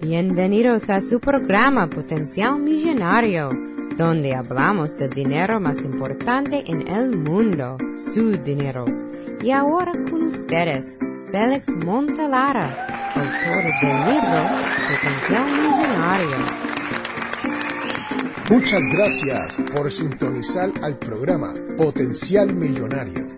Bienvenidos a su programa Potencial Millonario, donde hablamos del dinero más importante en el mundo, su dinero. Y ahora con ustedes, Félix Montalara, autor del libro Potencial Millonario. Muchas gracias por sintonizar al programa Potencial Millonario.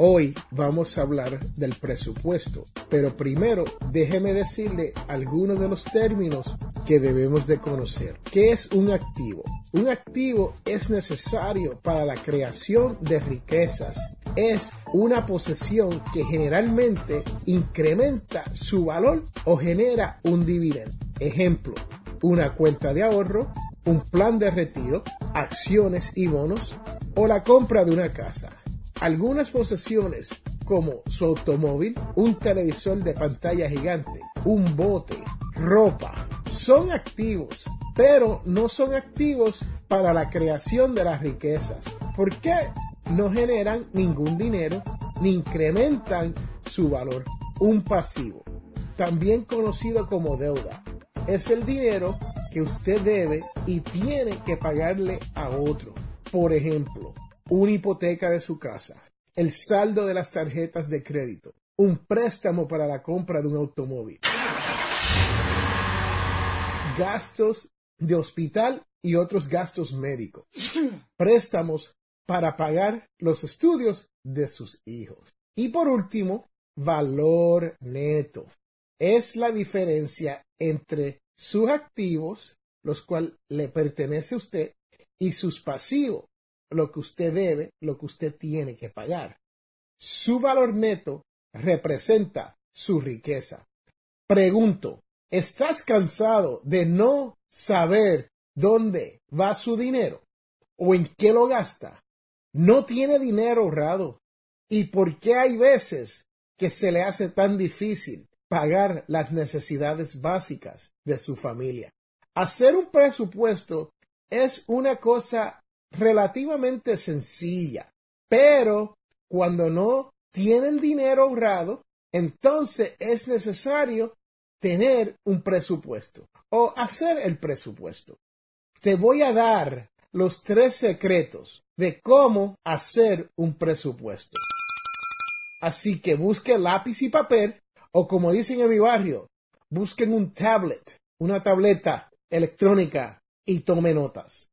Hoy vamos a hablar del presupuesto, pero primero déjeme decirle algunos de los términos que debemos de conocer. ¿Qué es un activo? Un activo es necesario para la creación de riquezas. Es una posesión que generalmente incrementa su valor o genera un dividendo. Ejemplo, una cuenta de ahorro, un plan de retiro, acciones y bonos o la compra de una casa. Algunas posesiones como su automóvil, un televisor de pantalla gigante, un bote, ropa, son activos, pero no son activos para la creación de las riquezas. ¿Por qué? No generan ningún dinero ni incrementan su valor. Un pasivo, también conocido como deuda, es el dinero que usted debe y tiene que pagarle a otro. Por ejemplo, una hipoteca de su casa, el saldo de las tarjetas de crédito, un préstamo para la compra de un automóvil, gastos de hospital y otros gastos médicos, préstamos para pagar los estudios de sus hijos. Y por último, valor neto. Es la diferencia entre sus activos, los cuales le pertenece a usted, y sus pasivos, lo que usted debe, lo que usted tiene que pagar. Su valor neto representa su riqueza. Pregunto, ¿estás cansado de no saber dónde va su dinero o en qué lo gasta? ¿No tiene dinero ahorrado? ¿Y por qué hay veces que se le hace tan difícil pagar las necesidades básicas de su familia? Hacer un presupuesto es una cosa relativamente sencilla, pero cuando no tienen dinero ahorrado, entonces es necesario tener un presupuesto o hacer el presupuesto. Te voy a dar los tres secretos de cómo hacer un presupuesto. Así que busque lápiz y papel o como dicen en mi barrio, busquen un tablet, una tableta electrónica y tome notas.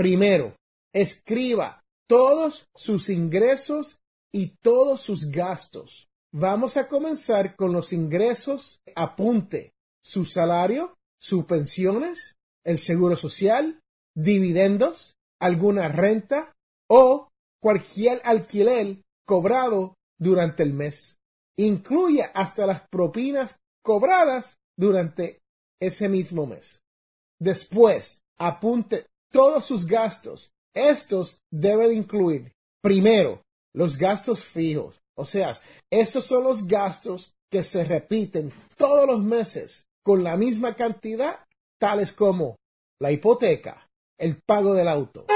Primero, escriba todos sus ingresos y todos sus gastos. Vamos a comenzar con los ingresos. Apunte su salario, sus pensiones, el seguro social, dividendos, alguna renta o cualquier alquiler cobrado durante el mes. Incluya hasta las propinas cobradas durante ese mismo mes. Después, apunte todos sus gastos. Estos deben incluir, primero, los gastos fijos. O sea, estos son los gastos que se repiten todos los meses con la misma cantidad, tales como la hipoteca, el pago del auto,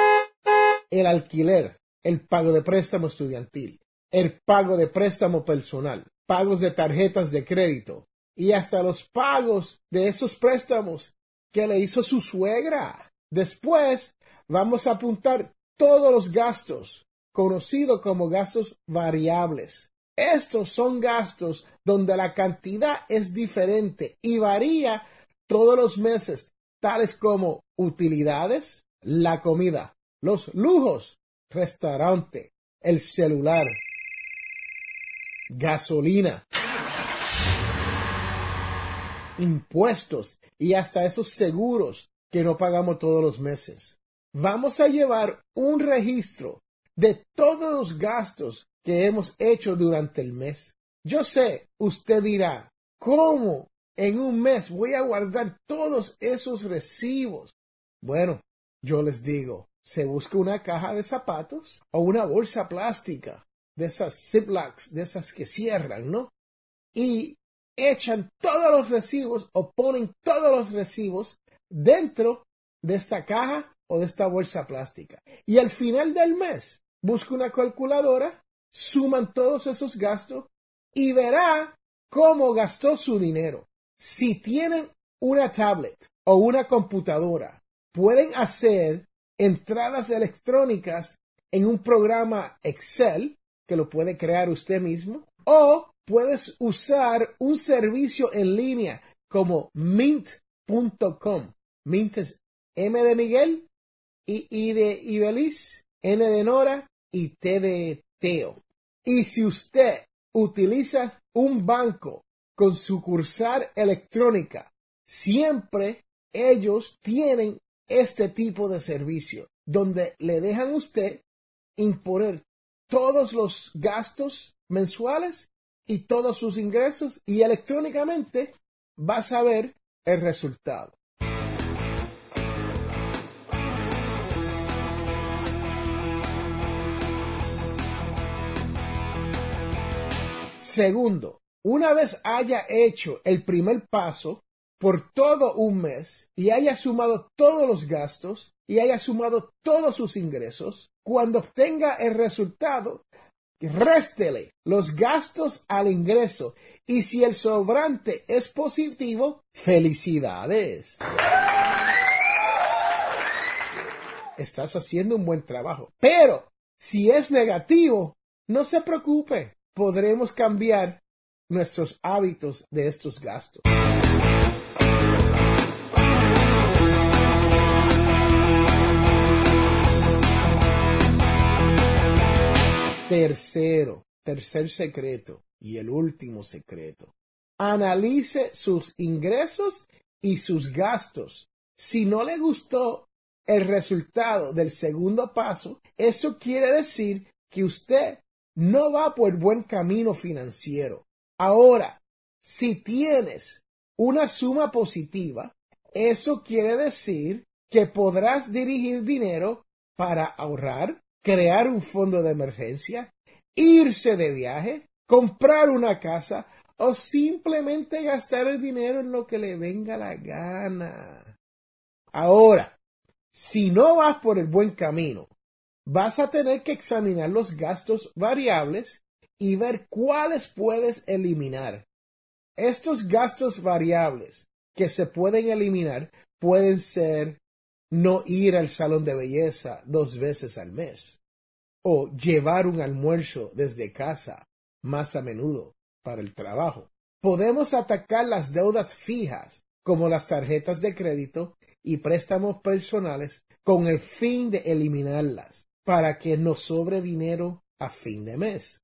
el alquiler, el pago de préstamo estudiantil, el pago de préstamo personal, pagos de tarjetas de crédito y hasta los pagos de esos préstamos que le hizo su suegra. Después vamos a apuntar todos los gastos, conocidos como gastos variables. Estos son gastos donde la cantidad es diferente y varía todos los meses, tales como utilidades, la comida, los lujos, restaurante, el celular, gasolina, impuestos y hasta esos seguros que no pagamos todos los meses. Vamos a llevar un registro de todos los gastos que hemos hecho durante el mes. Yo sé, usted dirá, ¿cómo en un mes voy a guardar todos esos recibos? Bueno, yo les digo, se busca una caja de zapatos o una bolsa plástica de esas ziplocs, de esas que cierran, ¿no? Y echan todos los recibos o ponen todos los recibos dentro de esta caja o de esta bolsa plástica. Y al final del mes, busca una calculadora, suman todos esos gastos y verá cómo gastó su dinero. Si tienen una tablet o una computadora, pueden hacer entradas electrónicas en un programa Excel que lo puede crear usted mismo o puedes usar un servicio en línea como mint.com. Mint es M de Miguel, I, I de Ibeliz, N de Nora y T de Teo. Y si usted utiliza un banco con sucursal electrónica, siempre ellos tienen este tipo de servicio donde le dejan usted imponer todos los gastos mensuales y todos sus ingresos y electrónicamente vas a ver el resultado. Segundo, una vez haya hecho el primer paso por todo un mes y haya sumado todos los gastos y haya sumado todos sus ingresos, cuando obtenga el resultado, réstele los gastos al ingreso y si el sobrante es positivo, felicidades. Estás haciendo un buen trabajo. Pero si es negativo, no se preocupe. Podremos cambiar nuestros hábitos de estos gastos. Tercero, tercer secreto y el último secreto. Analice sus ingresos y sus gastos. Si no le gustó el resultado del segundo paso, eso quiere decir que usted no va por buen camino financiero. Ahora, si tienes una suma positiva, eso quiere decir que podrás dirigir dinero para ahorrar, crear un fondo de emergencia, irse de viaje, comprar una casa o simplemente gastar el dinero en lo que le venga la gana. Ahora, si no vas por el buen camino, vas a tener que examinar los gastos variables y ver cuáles puedes eliminar. Estos gastos variables que se pueden eliminar pueden ser no ir al salón de belleza dos veces al mes o llevar un almuerzo desde casa más a menudo para el trabajo. Podemos atacar las deudas fijas como las tarjetas de crédito y préstamos personales con el fin de eliminarlas para que nos sobre dinero a fin de mes.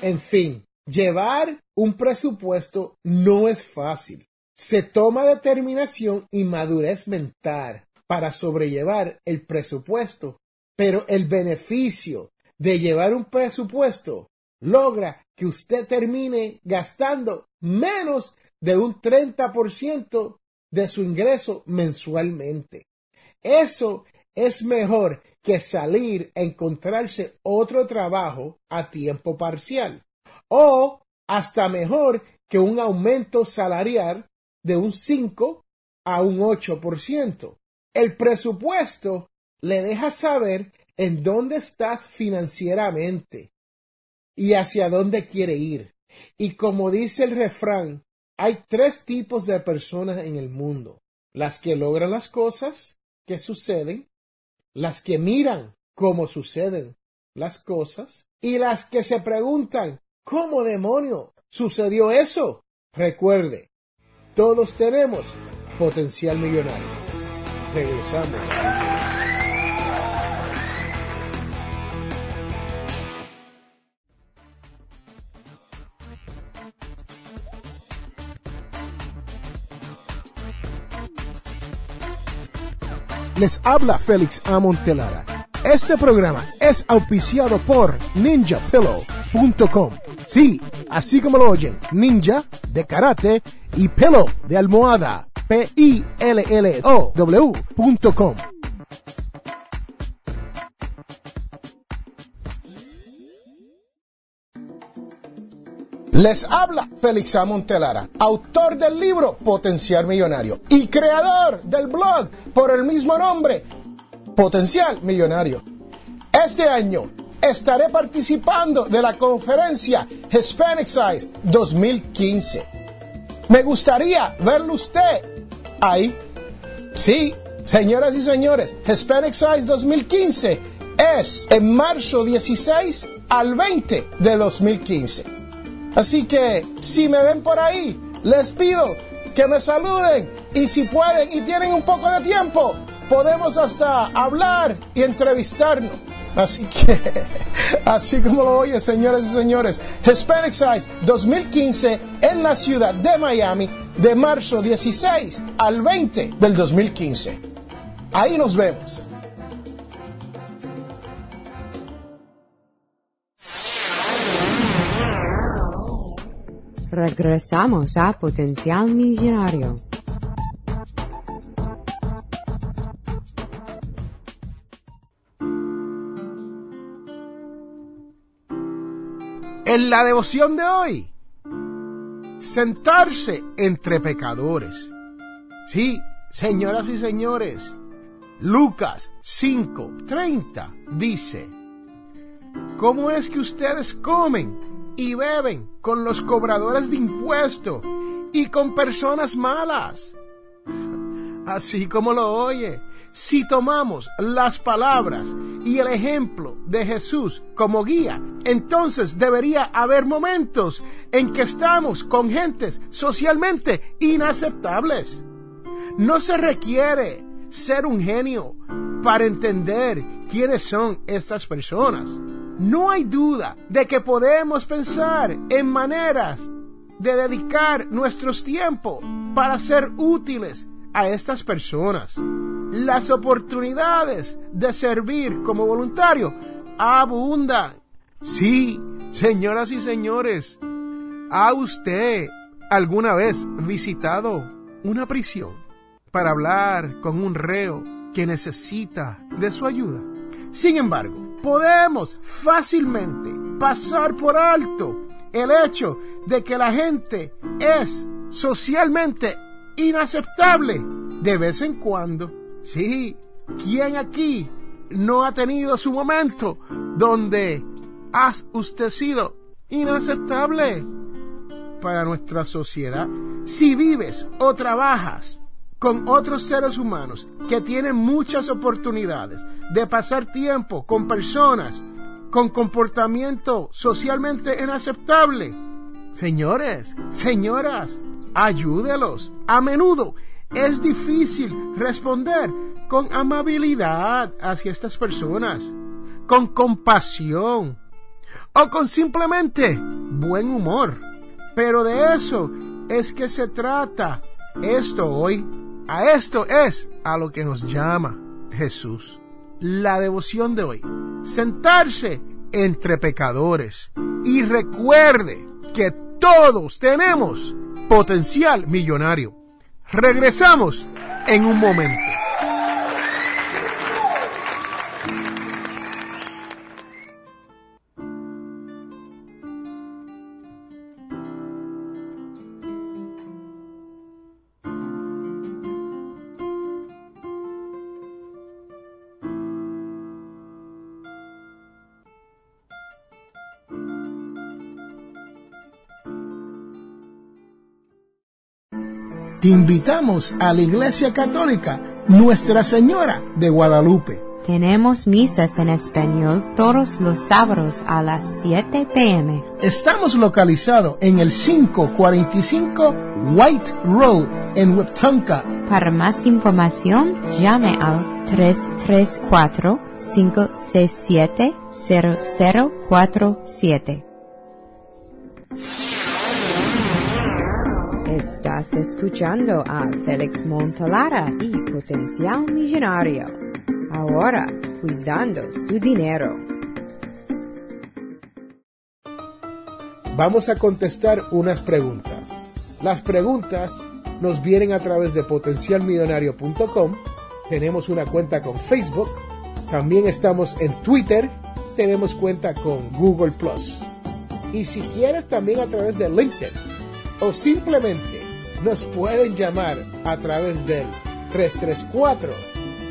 En fin, llevar un presupuesto no es fácil. Se toma determinación y madurez mental para sobrellevar el presupuesto, pero el beneficio de llevar un presupuesto logra que usted termine gastando menos de un 30% de su ingreso mensualmente. Eso es mejor que salir a encontrarse otro trabajo a tiempo parcial o hasta mejor que un aumento salarial de un 5 a un 8%. El presupuesto le deja saber en dónde estás financieramente y hacia dónde quiere ir. Y como dice el refrán, hay tres tipos de personas en el mundo. Las que logran las cosas que suceden, las que miran cómo suceden las cosas y las que se preguntan ¿cómo demonio sucedió eso? Recuerde, todos tenemos potencial millonario. Regresamos. Les habla Félix Amontelara. Este programa es auspiciado por ninjapillow.com. Sí, así como lo oyen, ninja de karate y pillow de almohada. P-I-L-L-O-W.com. Les habla Félix A. Montelara, autor del libro Potencial Millonario y creador del blog por el mismo nombre, Potencial Millonario. Este año estaré participando de la conferencia Hispanic Size 2015. Me gustaría verlo usted ahí. Sí, señoras y señores, Hispanic Size 2015 es en marzo 16 al 20 de 2015. Así que si me ven por ahí, les pido que me saluden y si pueden y tienen un poco de tiempo, podemos hasta hablar y entrevistarnos. Así que, así como lo oyen, señores y señores, Hispanic Size 2015 en la ciudad de Miami de marzo 16 al 20 del 2015. Ahí nos vemos. Regresamos a Potencial Millonario. En la devoción de hoy, sentarse entre pecadores. Sí, señoras y señores, Lucas 5:30 dice, ¿cómo es que ustedes comen y beben con los cobradores de impuestos y con personas malas. Así como lo oye, si tomamos las palabras y el ejemplo de Jesús como guía, entonces debería haber momentos en que estamos con gentes socialmente inaceptables. No se requiere ser un genio para entender quiénes son estas personas. No hay duda de que podemos pensar en maneras de dedicar nuestros tiempos para ser útiles a estas personas. Las oportunidades de servir como voluntario abundan. Sí, señoras y señores, ¿ha usted alguna vez visitado una prisión para hablar con un reo que necesita de su ayuda? Sin embargo, podemos fácilmente pasar por alto el hecho de que la gente es socialmente inaceptable de vez en cuando. Sí, ¿quién aquí no ha tenido su momento donde has usted sido inaceptable para nuestra sociedad? Si vives o trabajas con otros seres humanos que tienen muchas oportunidades de pasar tiempo con personas con comportamiento socialmente inaceptable. Señores, señoras, ayúdelos. A menudo es difícil responder con amabilidad hacia estas personas, con compasión o con simplemente buen humor. Pero de eso es que se trata esto hoy. A esto es a lo que nos llama Jesús. La devoción de hoy. Sentarse entre pecadores. Y recuerde que todos tenemos potencial millonario. Regresamos en un momento. Te invitamos a la Iglesia Católica Nuestra Señora de Guadalupe. Tenemos misas en español todos los sábados a las 7 pm. Estamos localizados en el 545 White Road en Wiptonka. Para más información, llame al 334-567-0047. Estás escuchando a Félix Montalara y Potencial Millonario. Ahora, cuidando su dinero. Vamos a contestar unas preguntas. Las preguntas nos vienen a través de potencialmillonario.com. Tenemos una cuenta con Facebook. También estamos en Twitter. Tenemos cuenta con Google Plus. Y si quieres también a través de LinkedIn. O simplemente nos pueden llamar a través del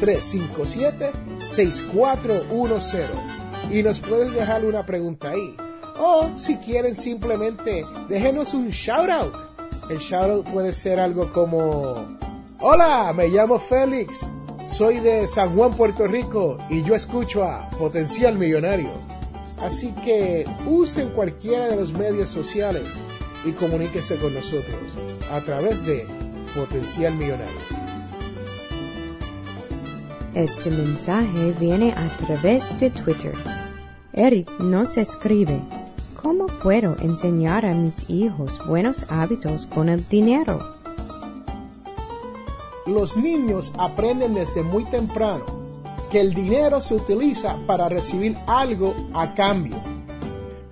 334-357-6410. Y nos puedes dejar una pregunta ahí. O si quieren simplemente déjenos un shout out. El shout out puede ser algo como, hola, me llamo Félix, soy de San Juan, Puerto Rico y yo escucho a Potencial Millonario. Así que usen cualquiera de los medios sociales y comuníquese con nosotros a través de Potencial Millonario. Este mensaje viene a través de Twitter. Eric nos escribe, ¿cómo puedo enseñar a mis hijos buenos hábitos con el dinero? Los niños aprenden desde muy temprano que el dinero se utiliza para recibir algo a cambio.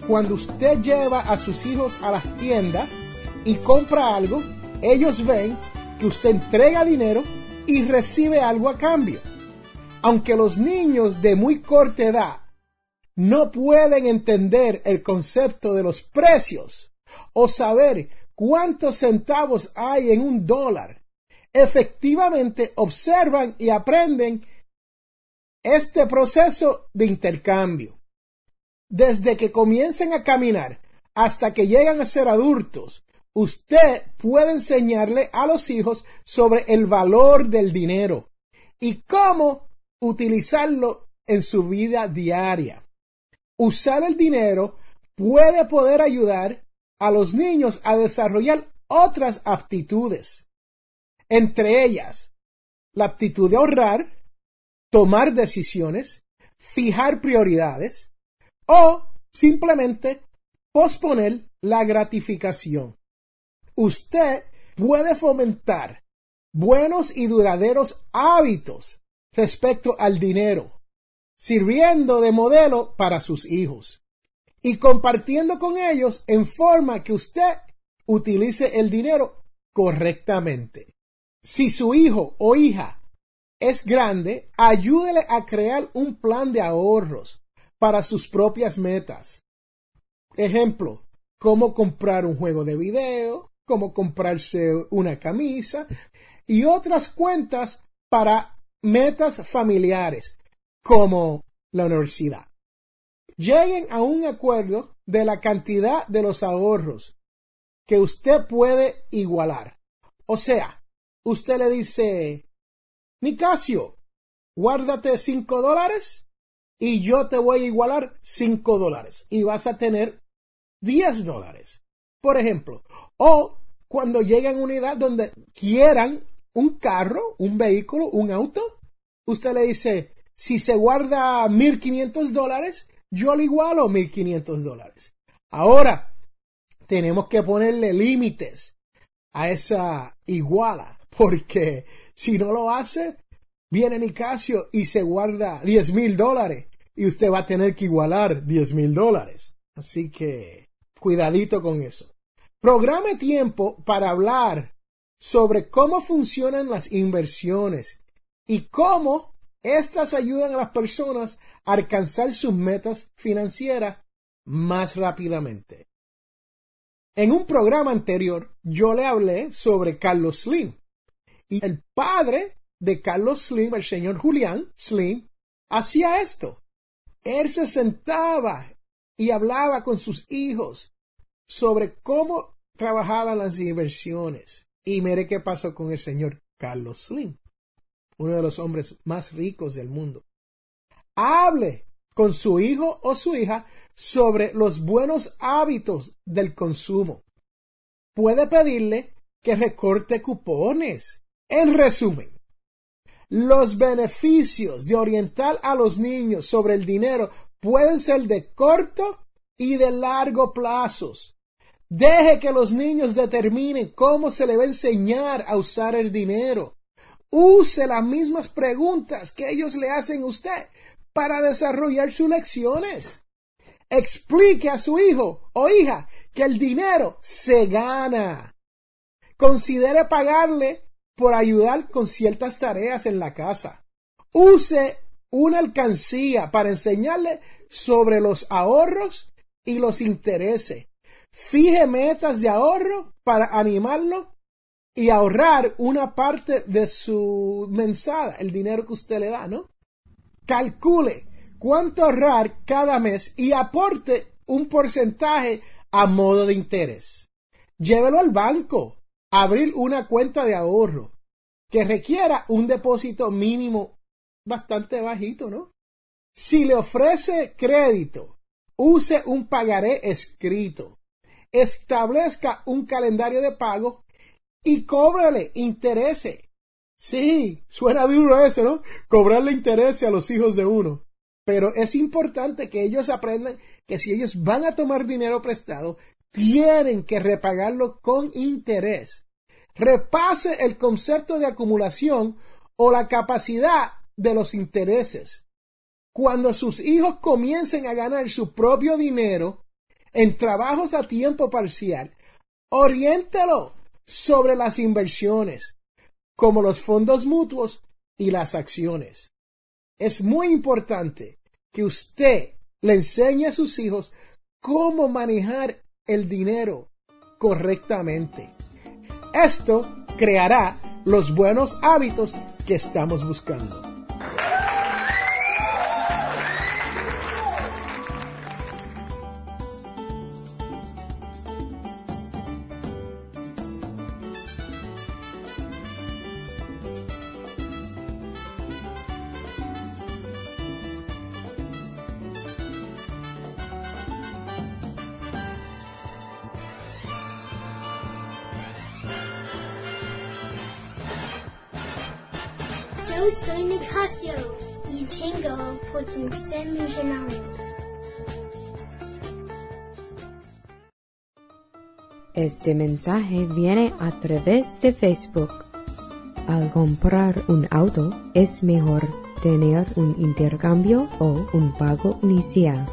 Cuando usted lleva a sus hijos a las tiendas y compra algo, ellos ven que usted entrega dinero y recibe algo a cambio. Aunque los niños de muy corta edad no pueden entender el concepto de los precios o saber cuántos centavos hay en un dólar, efectivamente observan y aprenden este proceso de intercambio. Desde que comiencen a caminar hasta que llegan a ser adultos, usted puede enseñarle a los hijos sobre el valor del dinero y cómo utilizarlo en su vida diaria. Usar el dinero puede poder ayudar a los niños a desarrollar otras aptitudes, entre ellas la aptitud de ahorrar, tomar decisiones, fijar prioridades o simplemente posponer la gratificación. Usted puede fomentar buenos y duraderos hábitos respecto al dinero, sirviendo de modelo para sus hijos y compartiendo con ellos en forma que usted utilice el dinero correctamente. Si su hijo o hija es grande, ayúdele a crear un plan de ahorros para sus propias metas. Ejemplo, cómo comprar un juego de video, cómo comprarse una camisa y otras cuentas para metas familiares como la universidad. Lleguen a un acuerdo de la cantidad de los ahorros que usted puede igualar. O sea, usted le dice, Nicasio, guárdate cinco dólares y yo te voy a igualar cinco dólares y vas a tener diez dólares. Por ejemplo, o cuando lleguen a una edad donde quieran un carro, un vehículo, un auto, usted le dice, si se guarda 1.500 dólares, yo le igualo 1.500 dólares. Ahora, tenemos que ponerle límites a esa iguala, porque si no lo hace, viene Nicasio y se guarda 10 mil dólares y usted va a tener que igualar 10 mil dólares. Así que, cuidadito con eso. Programe tiempo para hablar sobre cómo funcionan las inversiones y cómo estas ayudan a las personas a alcanzar sus metas financieras más rápidamente. En un programa anterior yo le hablé sobre Carlos Slim y el padre de Carlos Slim, el señor Julián Slim, hacía esto. Él se sentaba y hablaba con sus hijos sobre cómo trabajaban las inversiones. Y mire qué pasó con el señor Carlos Slim uno de los hombres más ricos del mundo. Hable con su hijo o su hija sobre los buenos hábitos del consumo. Puede pedirle que recorte cupones. En resumen, los beneficios de orientar a los niños sobre el dinero pueden ser de corto y de largo plazos. Deje que los niños determinen cómo se le va a enseñar a usar el dinero. Use las mismas preguntas que ellos le hacen a usted para desarrollar sus lecciones. Explique a su hijo o hija que el dinero se gana. Considere pagarle por ayudar con ciertas tareas en la casa. Use una alcancía para enseñarle sobre los ahorros y los intereses. Fije metas de ahorro para animarlo y ahorrar una parte de su mensada, el dinero que usted le da, ¿no? Calcule cuánto ahorrar cada mes y aporte un porcentaje a modo de interés. Llévelo al banco, abrir una cuenta de ahorro que requiera un depósito mínimo bastante bajito, ¿no? Si le ofrece crédito, use un pagaré escrito. Establezca un calendario de pago y cóbrale interés. Sí, suena duro eso, ¿no? Cobrarle interés a los hijos de uno. Pero es importante que ellos aprendan que si ellos van a tomar dinero prestado, tienen que repagarlo con interés. Repase el concepto de acumulación o la capacidad de los intereses. Cuando sus hijos comiencen a ganar su propio dinero en trabajos a tiempo parcial, oriéntelo sobre las inversiones, como los fondos mutuos y las acciones. Es muy importante que usted le enseñe a sus hijos cómo manejar el dinero correctamente. Esto creará los buenos hábitos que estamos buscando. Este mensaje viene a través de Facebook. Al comprar un auto es mejor tener un intercambio o un pago inicial.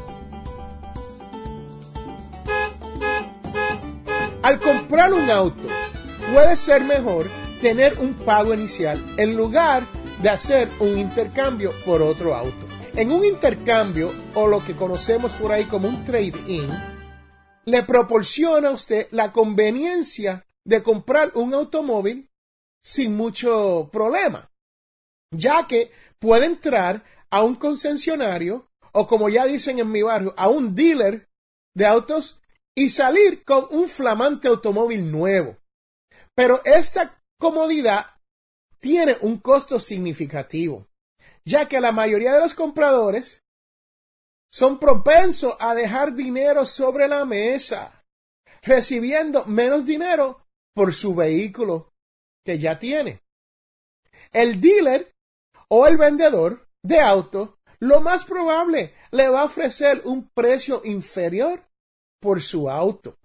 Al comprar un auto, puede ser mejor tener un pago inicial en lugar de hacer un intercambio por otro auto. En un intercambio, o lo que conocemos por ahí como un trade-in, le proporciona a usted la conveniencia de comprar un automóvil sin mucho problema, ya que puede entrar a un concesionario o como ya dicen en mi barrio, a un dealer de autos y salir con un flamante automóvil nuevo. Pero esta comodidad tiene un costo significativo, ya que la mayoría de los compradores son propensos a dejar dinero sobre la mesa, recibiendo menos dinero por su vehículo que ya tiene. El dealer o el vendedor de auto lo más probable le va a ofrecer un precio inferior por su auto,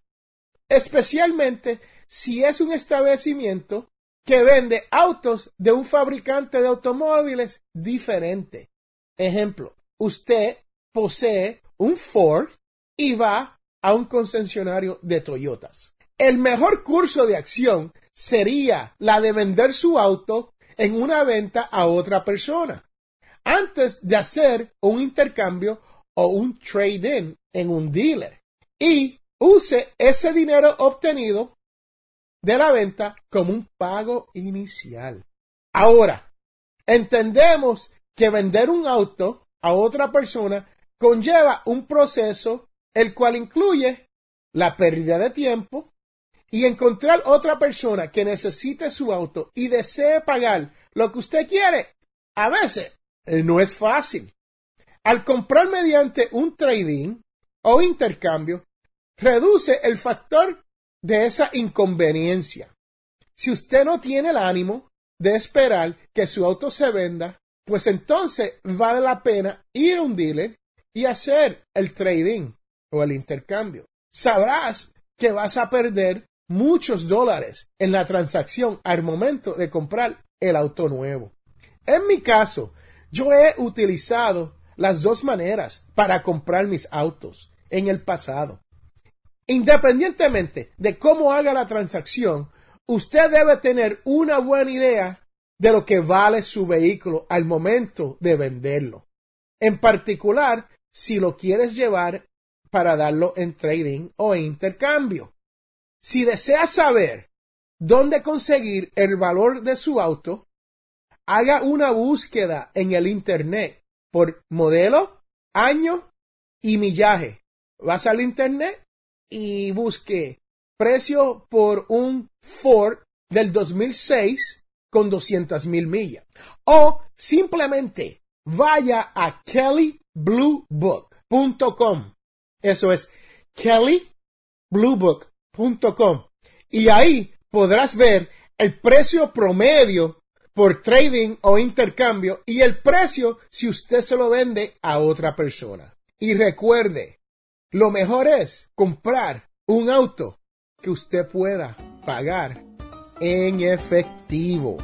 especialmente si es un establecimiento que vende autos de un fabricante de automóviles diferente. Ejemplo, usted posee un Ford y va a un concesionario de Toyotas. El mejor curso de acción sería la de vender su auto en una venta a otra persona, antes de hacer un intercambio o un trade-in en un dealer. Y use ese dinero obtenido de la venta como un pago inicial. Ahora, entendemos que vender un auto a otra persona conlleva un proceso el cual incluye la pérdida de tiempo y encontrar otra persona que necesite su auto y desee pagar lo que usted quiere. A veces eh, no es fácil. Al comprar mediante un trading o intercambio, reduce el factor de esa inconveniencia. Si usted no tiene el ánimo de esperar que su auto se venda, pues entonces vale la pena ir a un dealer y hacer el trading o el intercambio. Sabrás que vas a perder muchos dólares en la transacción al momento de comprar el auto nuevo. En mi caso, yo he utilizado las dos maneras para comprar mis autos en el pasado. Independientemente de cómo haga la transacción, usted debe tener una buena idea de lo que vale su vehículo al momento de venderlo. En particular, si lo quieres llevar para darlo en trading o intercambio. Si deseas saber dónde conseguir el valor de su auto, haga una búsqueda en el Internet por modelo, año y millaje. Vas al Internet y busque precio por un Ford del 2006 con 200 mil millas. O simplemente vaya a kellybluebook.com. Eso es kellybluebook.com. Y ahí podrás ver el precio promedio por trading o intercambio y el precio si usted se lo vende a otra persona. Y recuerde, lo mejor es comprar un auto que usted pueda pagar en efectivo.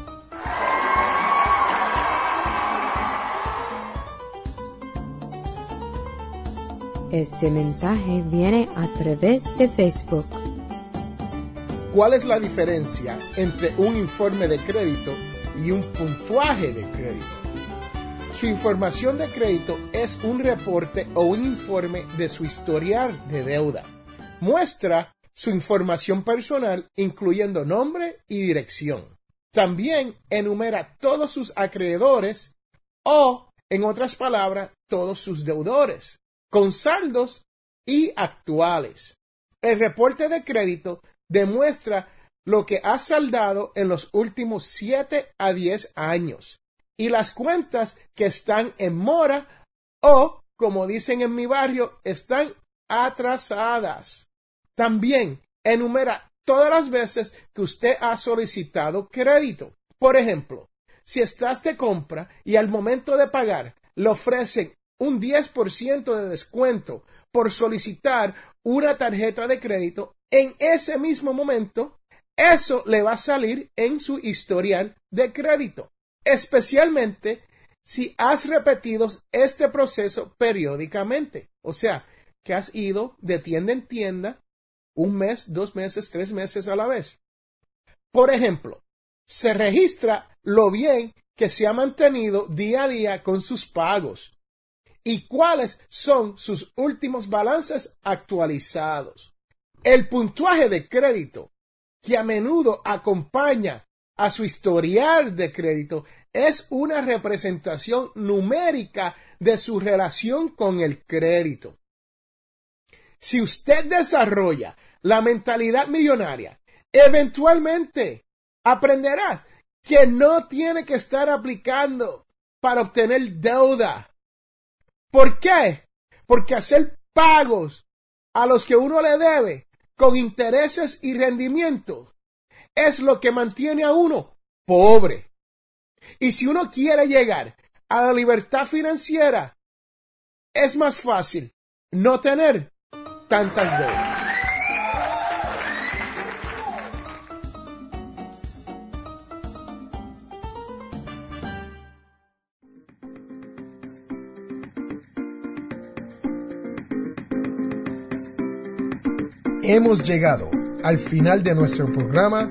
Este mensaje viene a través de Facebook. ¿Cuál es la diferencia entre un informe de crédito y un puntuaje de crédito? Su información de crédito es un reporte o un informe de su historial de deuda. Muestra su información personal, incluyendo nombre y dirección. También enumera todos sus acreedores o, en otras palabras, todos sus deudores, con saldos y actuales. El reporte de crédito demuestra lo que ha saldado en los últimos 7 a 10 años y las cuentas que están en mora o, como dicen en mi barrio, están atrasadas. También enumera todas las veces que usted ha solicitado crédito. Por ejemplo, si estás de compra y al momento de pagar le ofrecen un 10% de descuento por solicitar una tarjeta de crédito, en ese mismo momento, eso le va a salir en su historial de crédito, especialmente si has repetido este proceso periódicamente, o sea, que has ido de tienda en tienda un mes, dos meses, tres meses a la vez. Por ejemplo, se registra lo bien que se ha mantenido día a día con sus pagos y cuáles son sus últimos balances actualizados. El puntuaje de crédito, que a menudo acompaña a su historial de crédito, es una representación numérica de su relación con el crédito. Si usted desarrolla la mentalidad millonaria, eventualmente aprenderá que no tiene que estar aplicando para obtener deuda. ¿Por qué? Porque hacer pagos a los que uno le debe con intereses y rendimientos es lo que mantiene a uno pobre. Y si uno quiere llegar a la libertad financiera, es más fácil no tener tantas deudas. Hemos llegado al final de nuestro programa